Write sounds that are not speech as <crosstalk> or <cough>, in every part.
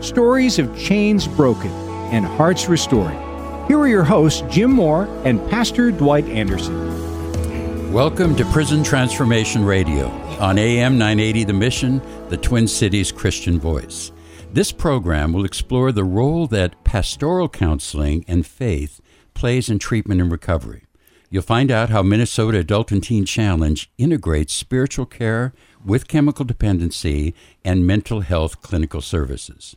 stories of chains broken and hearts restored. Here are your hosts, Jim Moore and Pastor Dwight Anderson. Welcome to Prison Transformation Radio on AM 980 The Mission, the Twin Cities Christian Voice. This program will explore the role that pastoral counseling and faith plays in treatment and recovery. You'll find out how Minnesota Adult and Teen Challenge integrates spiritual care with chemical dependency and mental health clinical services.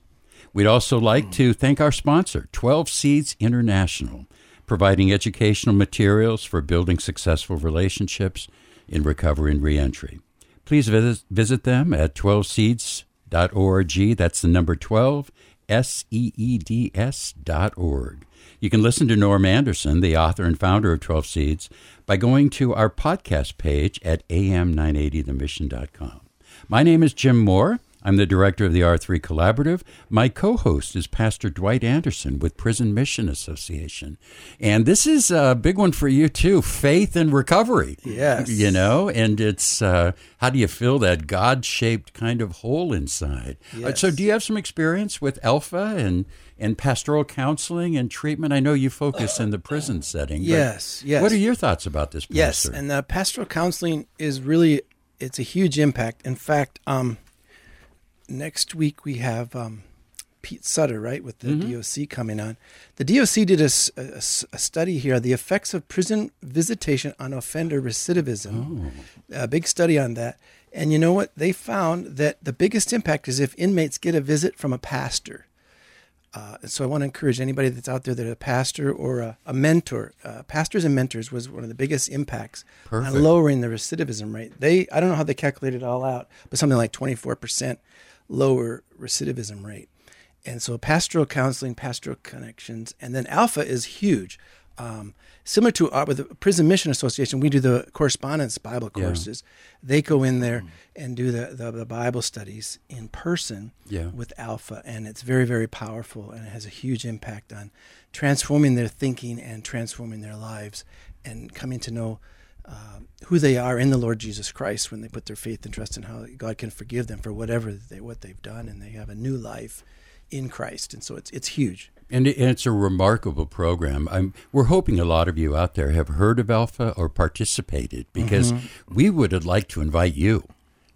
We'd also like to thank our sponsor, 12 Seeds International, providing educational materials for building successful relationships in recovery and reentry. Please visit, visit them at 12seeds.org. That's the number 12, S E E D S dot org. You can listen to Norm Anderson, the author and founder of 12 Seeds, by going to our podcast page at am980themission.com. My name is Jim Moore. I'm the director of the R3 Collaborative. My co host is Pastor Dwight Anderson with Prison Mission Association. And this is a big one for you, too faith and recovery. Yes. You know, and it's uh, how do you fill that God shaped kind of hole inside? Uh, Yes. so, do you have some experience with Alpha and, and pastoral counseling and treatment? I know you focus in the prison setting. Yes, yes. What are your thoughts about this, Yes, and uh, pastoral counseling is really it's a huge impact. In fact, um, next week we have um, Pete Sutter, right, with the DOC coming on. The DOC did a study here, the effects of prison visitation on offender recidivism. A big study on that. And you know what? They found that the biggest impact is if inmates get a visit from a pastor. Uh, so I want to encourage anybody that's out there that a pastor or a, a mentor, uh, pastors and mentors was one of the biggest impacts Perfect. on lowering the recidivism rate. They, I don't know how they calculated it all out, but something like 24% lower recidivism rate. And so pastoral counseling, pastoral connections, and then Alpha is huge. Um, similar to our, with the Prison Mission Association, we do the correspondence Bible Yeah. courses. They go in there and do the, the, the Bible studies in person Yeah. with Alpha, and it's very, very powerful, and it has a huge impact on transforming their thinking and transforming their lives, and coming to know uh, who they are in the Lord Jesus Christ when they put their faith and trust in how God can forgive them for whatever they what they've done, and they have a new life in Christ, and so it's it's huge. And it's a remarkable program. I'm, we're hoping a lot of you out there have heard of Alpha or participated because we would like to invite you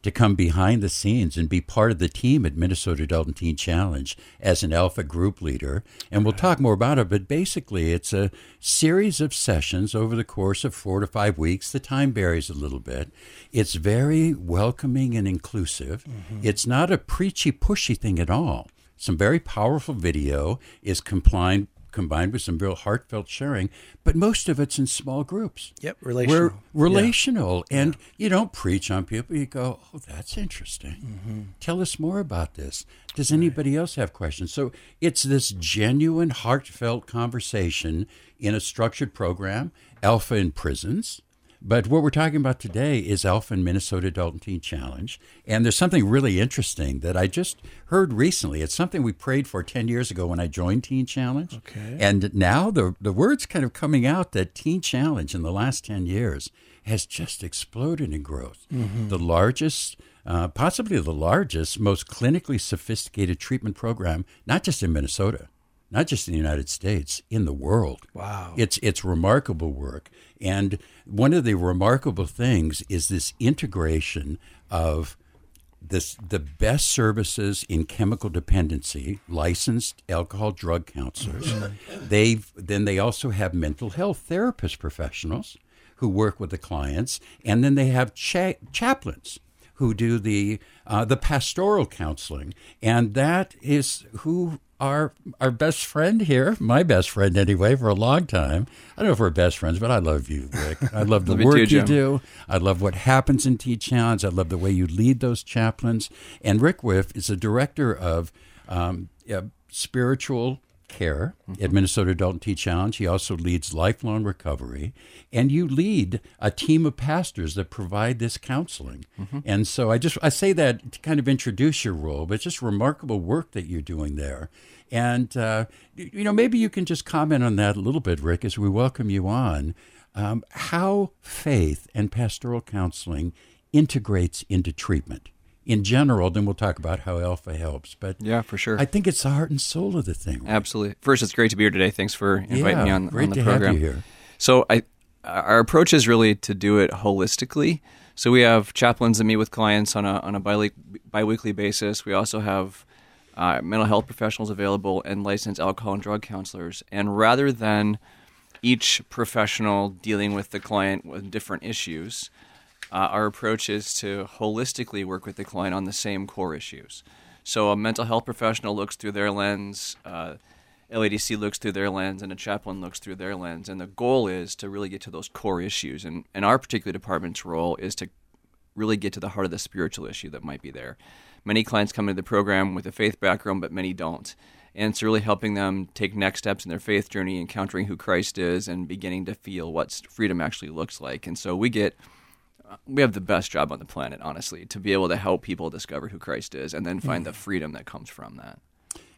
to come behind the scenes and be part of the team at Minnesota Adult and Teen Challenge as an Alpha group leader. And we'll talk more about it, but basically, it's a series of sessions over the course of four to five weeks. The time varies a little bit. It's very welcoming and inclusive. Mm-hmm. It's not a preachy, pushy thing at all some very powerful video is combined combined with some real heartfelt sharing, but most of it's in small groups. Yep, relational. We're relational, and you don't preach on people. You go, "Oh, that's interesting. Mm-hmm. Tell us more about this." Does anybody else have questions? So it's this genuine, heartfelt conversation in a structured program. Alpha in prisons. But what we're talking about today is Alpha and Minnesota Adult and Teen Challenge. And there's something really interesting that I just heard recently. It's something we prayed for 10 years ago when I joined Teen Challenge. Okay. And now the, the word's kind of coming out that Teen Challenge in the last 10 years has just exploded in growth. The largest, uh, possibly the largest, most clinically sophisticated treatment program, not just in Minnesota, not just in the United States, in the world. Wow. It's it's remarkable work. And one of the remarkable things is this integration of this the best services in chemical dependency, licensed alcohol drug counselors. They've then they also have mental health therapist professionals who work with the clients, and then they have cha- chaplains who do the uh, the pastoral counseling, and that is who our our best friend here, my best friend anyway, for a long time. I don't know if we're best friends, but I love you, Rick. I <laughs> love the Love you work too, you do. I love what happens in Teen Challenge. I love the way you lead those chaplains. And Rick Whiff is a director of um, uh, spiritual care at Minnesota Adult and Teen Challenge. He also leads lifelong recovery, and you lead a team of pastors that provide this counseling. And so I just I say that to kind of introduce your role, but it's just remarkable work that you're doing there. And uh, you know, maybe you can just comment on that a little bit, Rick, as we welcome you on. Um, how faith and pastoral counseling integrates into treatment in general. Then we'll talk about how Alpha helps. But Yeah, for sure. I think it's the heart and soul of the thing. Rick. Absolutely. First, it's great to be here today. Thanks for inviting yeah, me on, great on the to program. have you here. So I, our approach is really to do it holistically. So we have chaplains that meet with clients on a on a bi- biweekly basis. We also have uh, mental health professionals available and licensed alcohol and drug counselors. And rather than each professional dealing with the client with different issues, uh, our approach is to holistically work with the client on the same core issues. So a mental health professional looks through their lens, uh, LADC looks through their lens, and a chaplain looks through their lens. And the goal is to really get to those core issues. And, and our particular department's role is to really get to the heart of the spiritual issue that might be there. Many clients come into the program with a faith background, but many don't. And it's really helping them take next steps in their faith journey, encountering who Christ is, and beginning to feel what freedom actually looks like. And so we get we have the best job on the planet, honestly, to be able to help people discover who Christ is and then find the freedom that comes from that.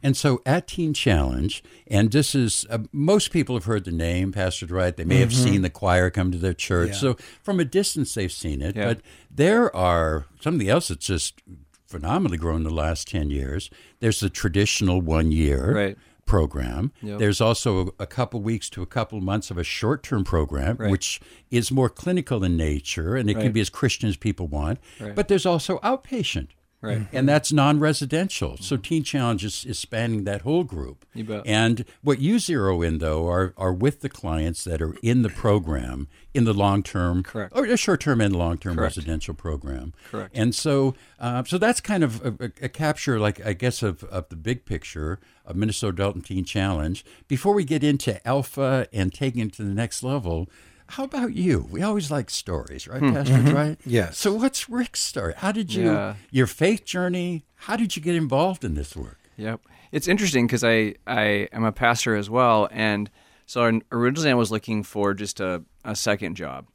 And so at Teen Challenge, and this is uh, most people have heard the name Pastor Dwight. They may have seen the choir come to their church. Yeah. So from a distance, they've seen it. Yeah. But there are something else that's just phenomenally grown in the last 10 years. There's the traditional one year Right. Program. Yep. There's also a, a couple weeks to a couple months of a short term program, Right. which is more clinical in nature and it can be as Christian as people want. Right. But there's also outpatient. Right. And that's non residential. So Teen Challenge is, is spanning that whole group. You bet. And what you zero in, though, are, are with the clients that are in the program in the long term, Correct. or a short term and long term residential program. Correct. And so, uh, so that's kind of a, a, a capture, like I guess, of, of the big picture of Minnesota Adult and Teen Challenge. Before we get into Alpha and taking it to the next level, how about you? We always like stories, right, hmm, Pastor mm-hmm. Right. Yes. So what's Rick's story? How did you, Yeah. your faith journey, how did you get involved in this work? Yep. It's interesting because I, I am a pastor as well. And so originally I was looking for just a, a second job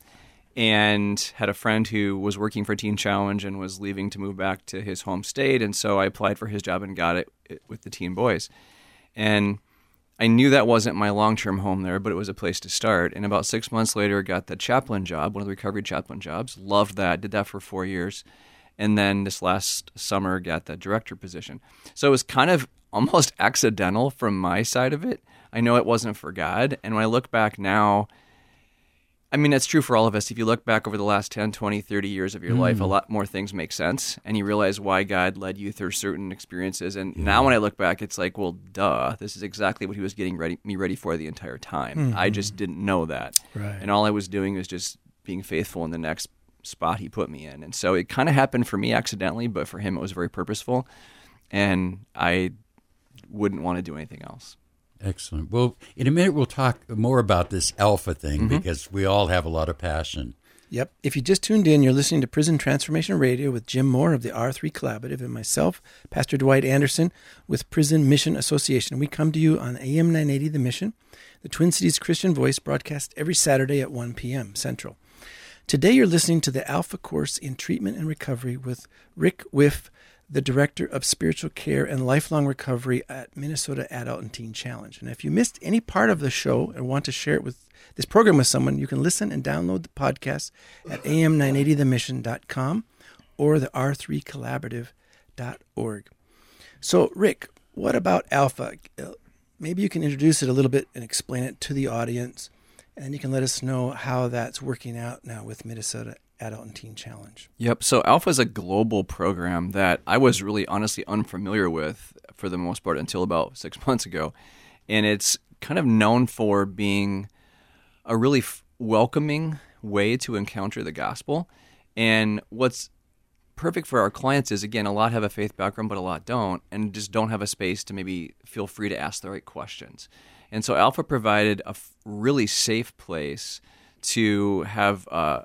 and had a friend who was working for Teen Challenge and was leaving to move back to his home state. And so I applied for his job and got it, it with the Teen Boys. And I knew that wasn't my long term home there, but it was a place to start. And about six months later, got the chaplain job, one of the recovery chaplain jobs. Loved that. Did that for four years. And then this last summer, got the director position. So it was kind of <laughs> almost accidental from my side of it. I know it wasn't for God. And when I look back now, I mean, that's true for all of us. If you look back over the last 10, 20, 30 years of your life, a mm. lot more things make sense. And you realize why God led you through certain experiences. And now when I look back, it's like, well, duh, this is exactly what He was getting ready, me ready for the entire time. Mm-hmm. I just didn't know that. Right. And all I was doing was just being faithful in the next spot He put me in. And so it kind of happened for me accidentally, but for Him, it was very purposeful. And I wouldn't want to do anything else. Excellent. Well, in a minute, we'll talk more about this alpha thing mm-hmm. because we all have a lot of passion. Yep. If you just tuned in, you're listening to Prison Transformation Radio with Jim Moore of the R3 Collaborative and myself, Pastor Dwight Anderson with Prison Mission Association. We come to you on AM 980 The Mission, the Twin Cities Christian Voice, broadcast every Saturday at 1 p.m. Central. Today, you're listening to the Alpha Course in Treatment and Recovery with Rick Whiff, the Director of Spiritual Care and Lifelong Recovery at Minnesota Adult and Teen Challenge. And if you missed any part of the show and want to share it with this program with someone, you can listen and download the podcast at am980themission.com or the r3collaborative.org. So, Rick, what about Alpha? Uh, Maybe you can introduce it a little bit and explain it to the audience, and you can let us know how that's working out now with Minnesota Adult and Teen Challenge. Yep. So Alpha is a global program that I was really honestly unfamiliar with for the most part until about six <laughs> months ago. And it's kind of known for being a really f- welcoming way to encounter the gospel. And what's perfect for our clients is again, a lot have a faith background, but a lot don't, and just don't have a space to maybe feel free to ask the right questions. And so Alpha provided a f- really safe place to have uh,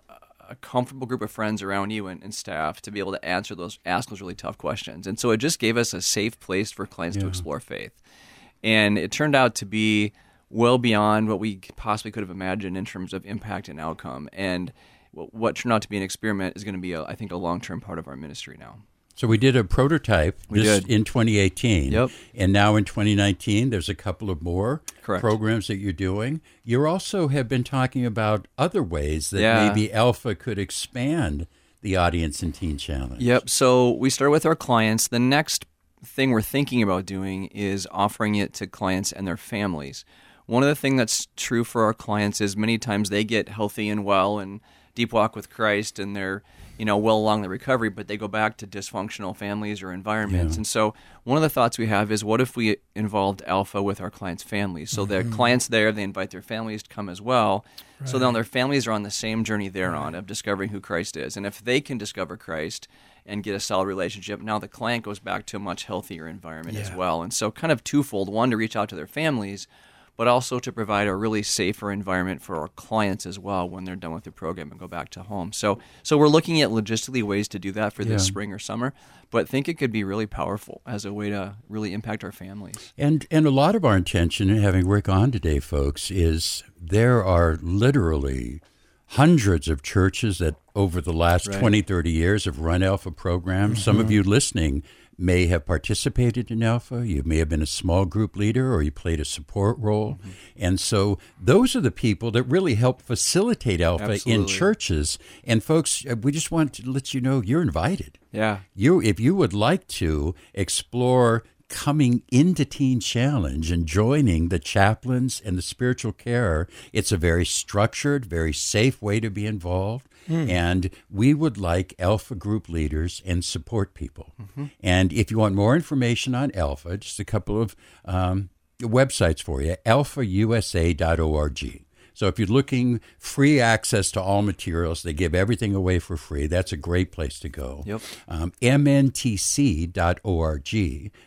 a comfortable group of friends around you and, and staff to be able to answer those, ask those really tough questions. And so it just gave us a safe place for clients to explore faith. and it turned out to be well beyond what we possibly could have imagined in terms of impact and outcome. And wh- what turned out to be an experiment is going to be, a, I think, a long term part of our ministry now. So we did a prototype We did. in 2018. Yep. And now in 2019, there's a couple of more Correct. programs that you're doing. You also have been talking about other ways that Yeah. maybe Alpha could expand the audience in Teen Challenge. Yep. So we start with our clients. The next thing we're thinking about doing is offering it to clients and their families. One of the things that's true for our clients is many times they get healthy and well and deep walk with Christ and they're you know well along the recovery, but they go back to dysfunctional families or environments. And so one of the thoughts we have is what if we involved Alpha with our clients' families? So the mm-hmm. clients there, they invite their families to come as well. So now their families are on the same journey they're on of discovering who Christ is. And if they can discover Christ and get a solid relationship, now the client goes back to a much healthier environment as well. And so kind of twofold, one to reach out to their families, but also to provide a really safer environment for our clients as well when they're done with the program and go back to home. So so we're looking at logistically ways to do that for this Yeah. spring or summer, but think it could be really powerful as a way to really impact our families. And and a lot of our intention in having Rick on today, folks, is there are literally hundreds of churches that over the last Right. twenty, thirty 20, 30 years have run Alpha programs. Some of mm-hmm. you listening may have participated in Alpha. You may have been a small group leader or you played a support role. And so those are the people that really help facilitate Alpha in churches. And folks, uh, we just want to let you know you're invited Yeah. you if you would like to explore coming into teen challenge and joining the chaplains and the spiritual care it's a very structured very safe way to be involved. And we would like alpha group leaders and support people. And if you want more information on alpha just a couple of um, websites for you alphausa.org so if you're looking free access to all materials, they give everything away for free. That's a great place to go. Yep. Um, MNTC.org.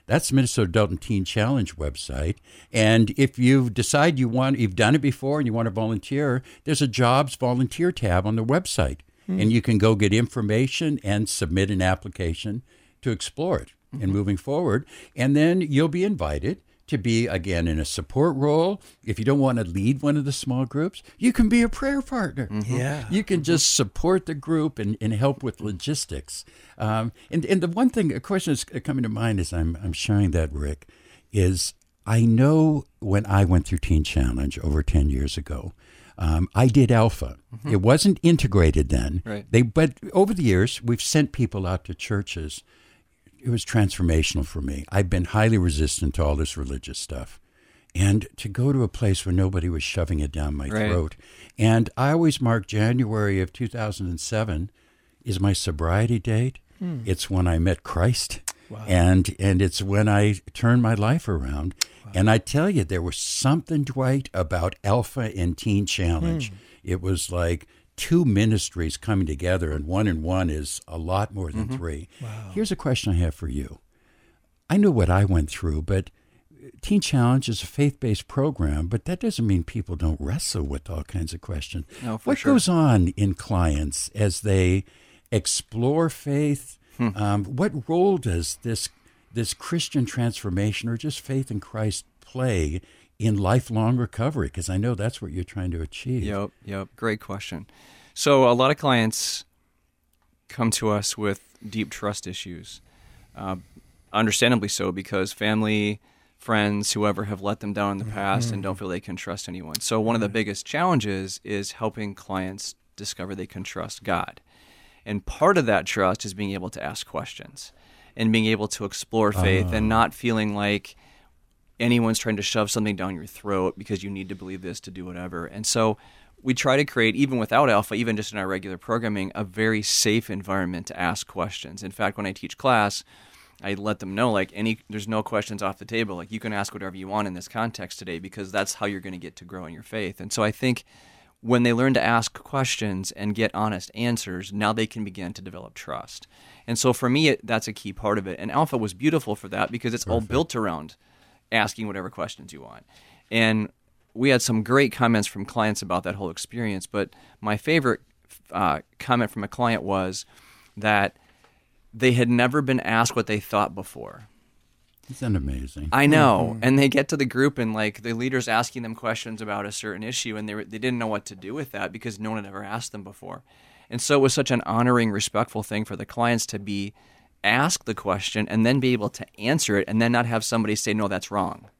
That's the Minnesota Adult and Teen Challenge website. And if you decide you want, you've done it before and you want to volunteer, there's a jobs volunteer tab on the website, and you can go get information and submit an application to explore it and moving forward. And then you'll be invited to be again in a support role. If you don't want to lead one of the small groups, you can be a prayer partner. Yeah. You can just support the group and, and help with logistics. Um, and, and the one thing, a question that's coming to mind as I'm, I'm sharing that, Rick, is I know when I went through Teen Challenge over 10 years ago, um, I did Alpha. It wasn't integrated then. Right. They, but over the years, we've sent people out to churches it was transformational for me. I've been highly resistant to all this religious stuff. And to go to a place where nobody was shoving it down my Right. throat. And I always mark January of 2007 is my sobriety date. Hmm. It's when I met Christ. And and it's when I turned my life around. And I tell you, there was something, Dwight, about Alpha and Teen Challenge. Hmm. It was like two ministries coming together, and one and one is a lot more than three. Here's a question I have for you. I know what I went through, but Teen Challenge is a faith based program, but that doesn't mean people don't wrestle with all kinds of questions. No, for what sure. goes on in clients as they explore faith? Hmm. Um, what role does this this Christian transformation or just faith in Christ play in lifelong recovery? Because I know that's what you're trying to achieve. Yep, yep. Great question. So a lot of clients come to us with deep trust issues, uh, understandably so, because family, friends, whoever have let them down in the mm-hmm. past and mm-hmm. don't feel they can trust anyone. So one of the biggest challenges is helping clients discover they can trust God. And part of that trust is being able to ask questions and being able to explore faith and ah. not feeling like anyone's trying to shove something down your throat because you need to believe this to do whatever. And so we try to create, even without Alpha, even just in our regular programming, a very safe environment to ask questions. In fact, when I teach class, I let them know like any there's no questions off the table. Like you can ask whatever you want in this context today because that's how you're going to get to grow in your faith. And so I think when they learn to ask questions and get honest answers, now they can begin to develop trust. And so for me, it, that's a key part of it. And Alpha was beautiful for that because it's all built around asking whatever questions you want. And we had some great comments from clients about that whole experience. But my favorite uh, comment from a client was that they had never been asked what they thought before. Isn't that amazing? I know. And they get to the group and like the leader's asking them questions about a certain issue and they were, they didn't know what to do with that because no one had ever asked them before. And so it was such an honoring, respectful thing for the clients to be asked the question and then be able to answer it and then not have somebody say no that's wrong.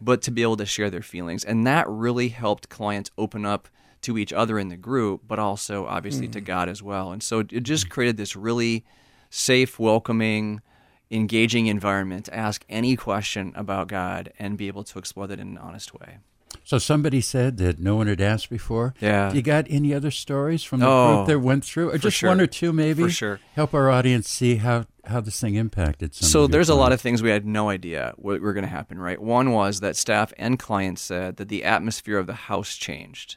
But to be able to share their feelings. And that really helped clients open up to each other in the group, but also obviously to mm. God as well. And so it just mm. created this really safe, welcoming, engaging environment to ask any question about God and be able to explore that in an honest way. So somebody said that no one had asked before. Yeah. You got any other stories from the Oh, group that went through, or just sure. one or two, maybe? For sure. Help our audience see how how this thing impacted. Some So there's a lot of things we had no idea what were going to happen, right? One was that staff and clients said that the atmosphere of the house changed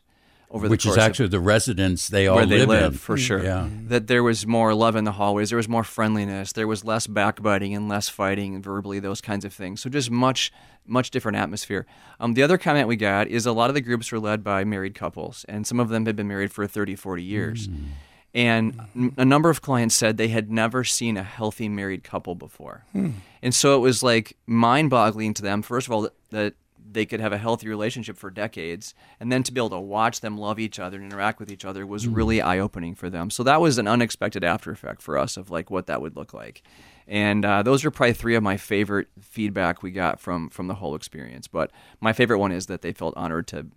over the which is of- actually the residence they all where they live, live in. for sure. Yeah. That there was more love in the hallways, there was more friendliness, there was less backbiting and less fighting verbally, those kinds of things. So just much, much different atmosphere. Um, the other comment we got is a lot of the groups were led by married couples, and some of them had been married for 30, 40 years. Mm. And a number of clients said they had never seen a healthy married couple before. And so it was like mind boggling to them, first of all, that, that they could have a healthy relationship for decades. And then to be able to watch them love each other and interact with each other was really eye opening for them. So that was an unexpected after effect for us of like what that would look like. And uh, those are probably three of my favorite feedback we got from from the whole experience. But my favorite one is that they felt honored to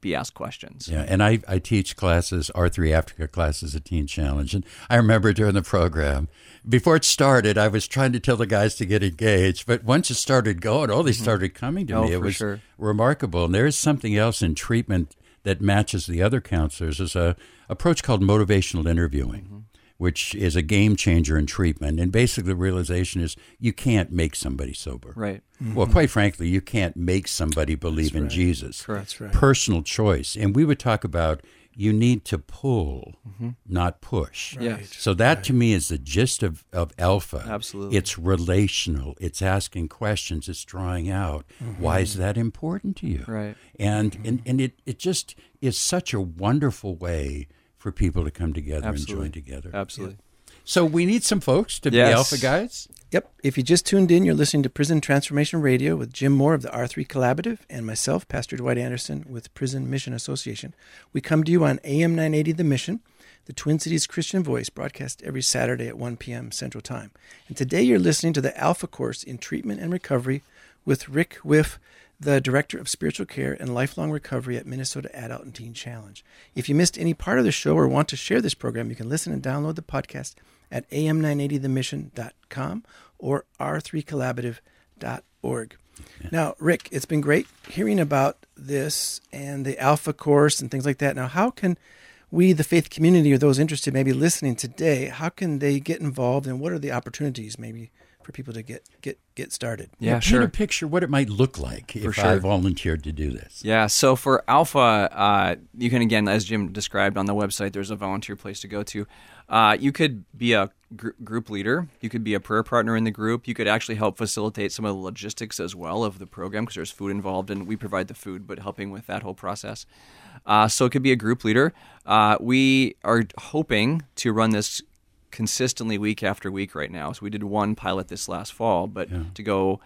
be asked questions. Yeah, and I, I teach classes, R3 Africa classes at Teen Challenge. And I remember during the program, before it started, I was trying to tell the guys to get engaged. But once it started going, oh, they started coming to Oh, me. It was sure. remarkable. And there is something else in treatment that matches the other counselors. is a approach called motivational interviewing. Mm-hmm. Which is a game changer in treatment. And basically, the realization is you can't make somebody sober. Right. Mm-hmm. Well, quite frankly, you can't make somebody believe in Jesus. That's right. Personal choice. And we would talk about you need to pull, mm-hmm. not push. Yes. So that to me is the gist of, of alpha. Absolutely. It's relational. It's asking questions. It's drawing out. Mm-hmm. Why is that important to you? Right. And and, and it, it just is such a wonderful way for people to come together Absolutely. and join together. Absolutely. So we need some folks to be alpha guides. Yep. If you just tuned in, you're listening to Prison Transformation Radio with Jim Moore of the R3 Collaborative and myself, Pastor Dwight Anderson with Prison Mission Association. We come to you on AM 980 The Mission, the Twin Cities Christian Voice, broadcast every Saturday at 1 p.m. Central Time. And today you're listening to the Alpha Course in Treatment and Recovery with Rick Whiff, the Director of Spiritual Care and Lifelong Recovery at Minnesota Adult and Teen Challenge. If you missed any part of the show or want to share this program, you can listen and download the podcast at am980themission.com or r3collaborative.org. Now, Rick, it's been great hearing about this and the Alpha course and things like that. Now, how can we, the faith community, or those interested, maybe listening today, how can they get involved and what are the opportunities maybe for people to get get get started? Yeah, Paint sure. a picture what it might look like if I volunteered to do this. Yeah, so for Alpha, uh, you can again, as Jim described on the website, there's a volunteer place to go to. Uh, you could be a gr- group leader. You could be a prayer partner in the group. You could actually help facilitate some of the logistics as well of the program because there's food involved, and we provide the food, but helping with that whole process. Uh, so it could be a group leader. Uh, we are hoping to run this consistently week after week right now. So we did one pilot this last fall, but to go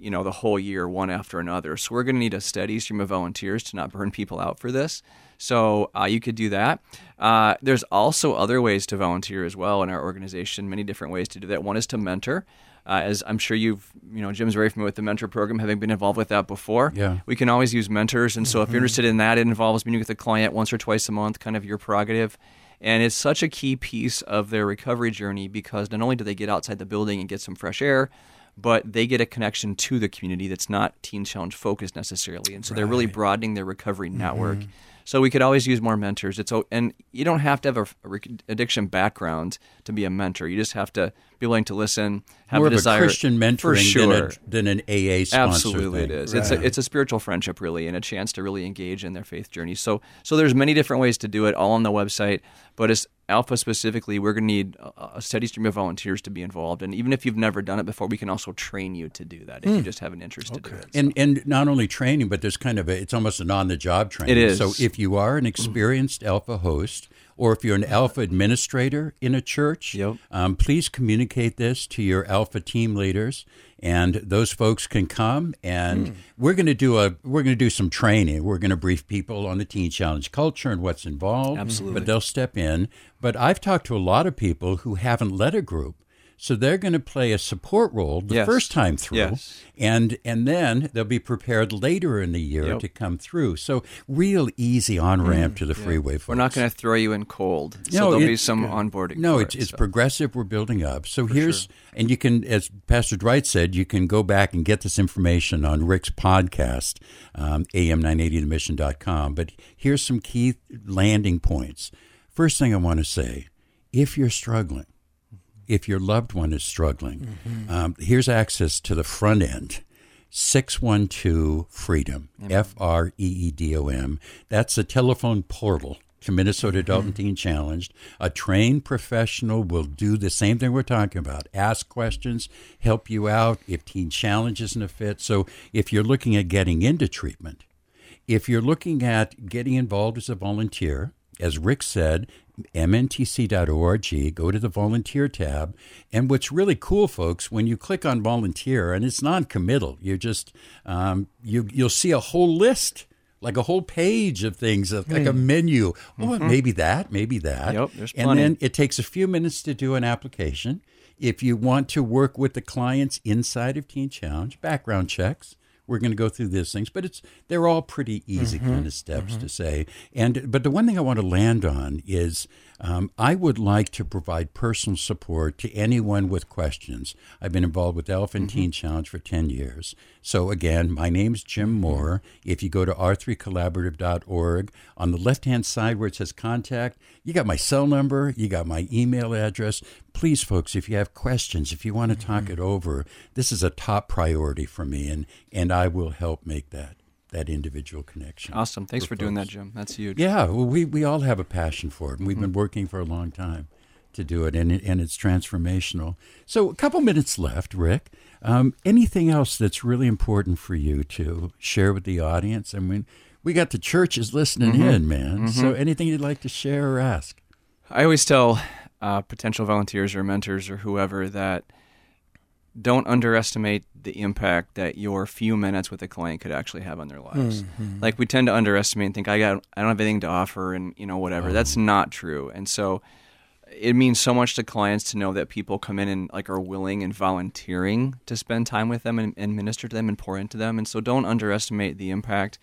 you know the whole year one after another so we're going to need a steady stream of volunteers to not burn people out for this so uh, you could do that uh, there's also other ways to volunteer as well in our organization many different ways to do that one is to mentor uh, as I'm sure you've, you know, Jim's very familiar with the mentor program, having been involved with that before. Yeah. We can always use mentors. And so if you're interested in that, it involves meeting with a client once or twice a month, kind of your prerogative. And it's such a key piece of their recovery journey because not only do they get outside the building and get some fresh air, but they get a connection to the community that's not Teen Challenge focused necessarily. And so they're really broadening their recovery network. Mm-hmm. So we could always use more mentors. It's o- and you don't have to have a, a addiction background to be a mentor. You just have to be willing to listen, have More the of desire a Christian mentoring for sure. than, a, than an AA sponsor Absolutely, thing. it is. It's a, it's a spiritual friendship, really, and a chance to really engage in their faith journey. So, so there's many different ways to do it, all on the website. But as Alpha specifically, we're going to need a, steady stream of volunteers to be involved. And even if you've never done it before, we can also train you to do that if you hmm. just have an interest to do it. And and not only training, but there's kind of a it's almost an on the job training. It is. So if you are an mm-hmm. experienced alpha host, or if you're an Alpha administrator in a church, Yep. um, please communicate this to your Alpha team leaders, and those folks can come. And Hmm. we're going to do a we're going to do some training. We're going to brief people on the Teen Challenge culture and what's involved. Absolutely. but they'll step in. But I've talked to a lot of people who haven't led a group. So they're going to play a support role the Yes. first time through, Yes. and and then they'll be prepared later in the year Yep. to come through. So real easy on ramp to the freeway. Folks. We're not going to throw you in cold. So No, there'll be some onboarding. No, for it's it, it's so. progressive. We're building up. So here's and you can, as Pastor Dwight said, you can go back and get this information on Rick's podcast, um, am980themission.com. But here's some key landing points. First thing I want to say: if you're struggling, if your loved one is struggling, um, here's access to the front end. 612 Freedom, F R E E D O M. That's a telephone portal to Minnesota Adult and Teen Challenged. A trained professional will do the same thing we're talking about ask questions, help you out if Teen Challenge isn't a fit. So if you're looking at getting into treatment, if you're looking at getting involved as a volunteer, as Rick said, mntc.org, go to the volunteer tab. And what's really cool, folks, when you click on volunteer, and it's non-committal, you just um, you you'll see a whole list, like a whole page of things, like a menu. Oh, maybe that, maybe that. Yep, there's and plenty. then it takes a few minutes to do an application. If you want to work with the clients inside of Teen Challenge, background checks. We're going to go through these things, but it's they're all pretty easy mm-hmm. kind of steps to mm-hmm. say. And but the one thing I want to land on is um, I would like to provide personal support to anyone with questions. I've been involved with and Teen mm-hmm. Challenge for ten years. So again, my name's Jim Moore. If you go to r3collaborative.org on the left hand side where it says contact, you got my cell number, you got my email address. Please, folks, if you have questions, if you want to talk mm-hmm. it over, this is a top priority for me, and and I will help make that that individual connection. Awesome. Thanks for, doing that. Jim. That's huge. Yeah, well, we we all have a passion for it, and we've been mm-hmm. working for a long time to do it, and it, and it's transformational. So, a couple minutes left, Rick. Um, anything else that's really important for you to share with the audience? I mean, we got the churches listening mm-hmm. in, man. So, anything you'd like to share or ask? I always tell uh, potential volunteers or mentors or whoever that don't underestimate the impact that your few minutes with a client could actually have on their lives. Like we tend to underestimate and think I got I don't have anything to offer and you know whatever. That's not true. And so it means so much to clients to know that people come in and like are willing and volunteering to spend time with them and, and minister to them and pour into them. And so don't underestimate the impact.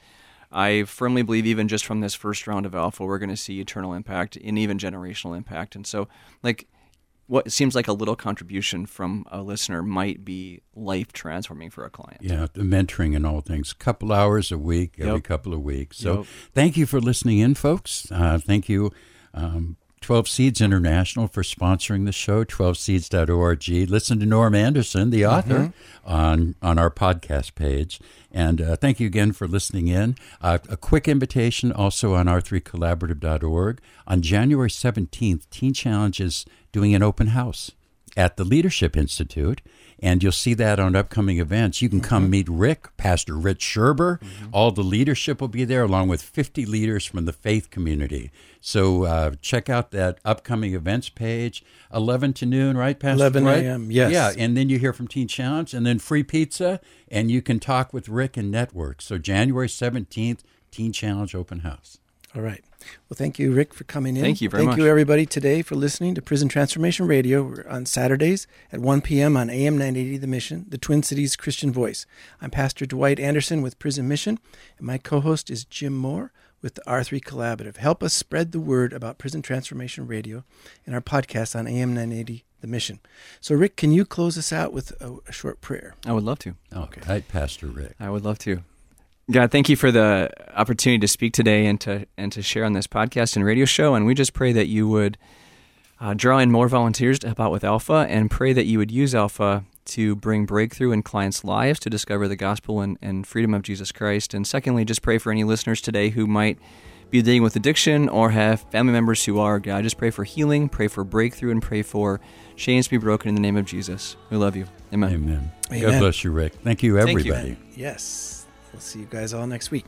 I firmly believe even just from this first round of alpha, we're going to see eternal impact and even generational impact. And so, like, what seems like a little contribution from a listener might be life transforming for a client. Yeah, the mentoring and all things. Couple hours a week, every Yep. couple of weeks. So Yep. thank you for listening in, folks. Uh, thank you, um, 12 Seeds International, for sponsoring the show, 12seeds.org. Listen to Norm Anderson, the author, on, on our podcast page. And uh, thank you again for listening in. Uh, a quick invitation also on r3collaborative.org. On January 17th, Teen Challenge is doing an open house at the Leadership Institute, and you'll see that on upcoming events. You can come meet Rick, Pastor Rich Sherber. All the leadership will be there, along with 50 leaders from the faith community. So uh, check out that upcoming events page, 11 to noon, right, Pastor? 11 Dwight? a.m., yes. Yeah, and then you hear from Teen Challenge, and then free pizza, and you can talk with Rick and network. So January 17th, Teen Challenge Open House. All right. Well, thank you, Rick, for coming in. Thank you very thank much. you, everybody, today for listening to Prison Transformation Radio. We're on Saturdays at 1 p.m. on AM 980 The Mission, the Twin Cities Christian Voice. I'm Pastor Dwight Anderson with Prison Mission, and my co host is Jim Moore with the R3 Collaborative. Help us spread the word about Prison Transformation Radio and our podcast on AM 980 The Mission. So, Rick, can you close us out with a, a short prayer? I would love to. Okay. All right, Pastor Rick. I would love to. God, thank you for the opportunity to speak today and to and to share on this podcast and radio show. And we just pray that you would uh, draw in more volunteers to help out with Alpha, and pray that you would use Alpha to bring breakthrough in clients' lives to discover the gospel and, and freedom of Jesus Christ. And secondly, just pray for any listeners today who might be dealing with addiction or have family members who are. God, just pray for healing, pray for breakthrough, and pray for chains to be broken in the name of Jesus. We love you. Amen. Amen. God bless you, Rick. Thank you, Thank you. everybody. Yes. We'll see you guys all next week.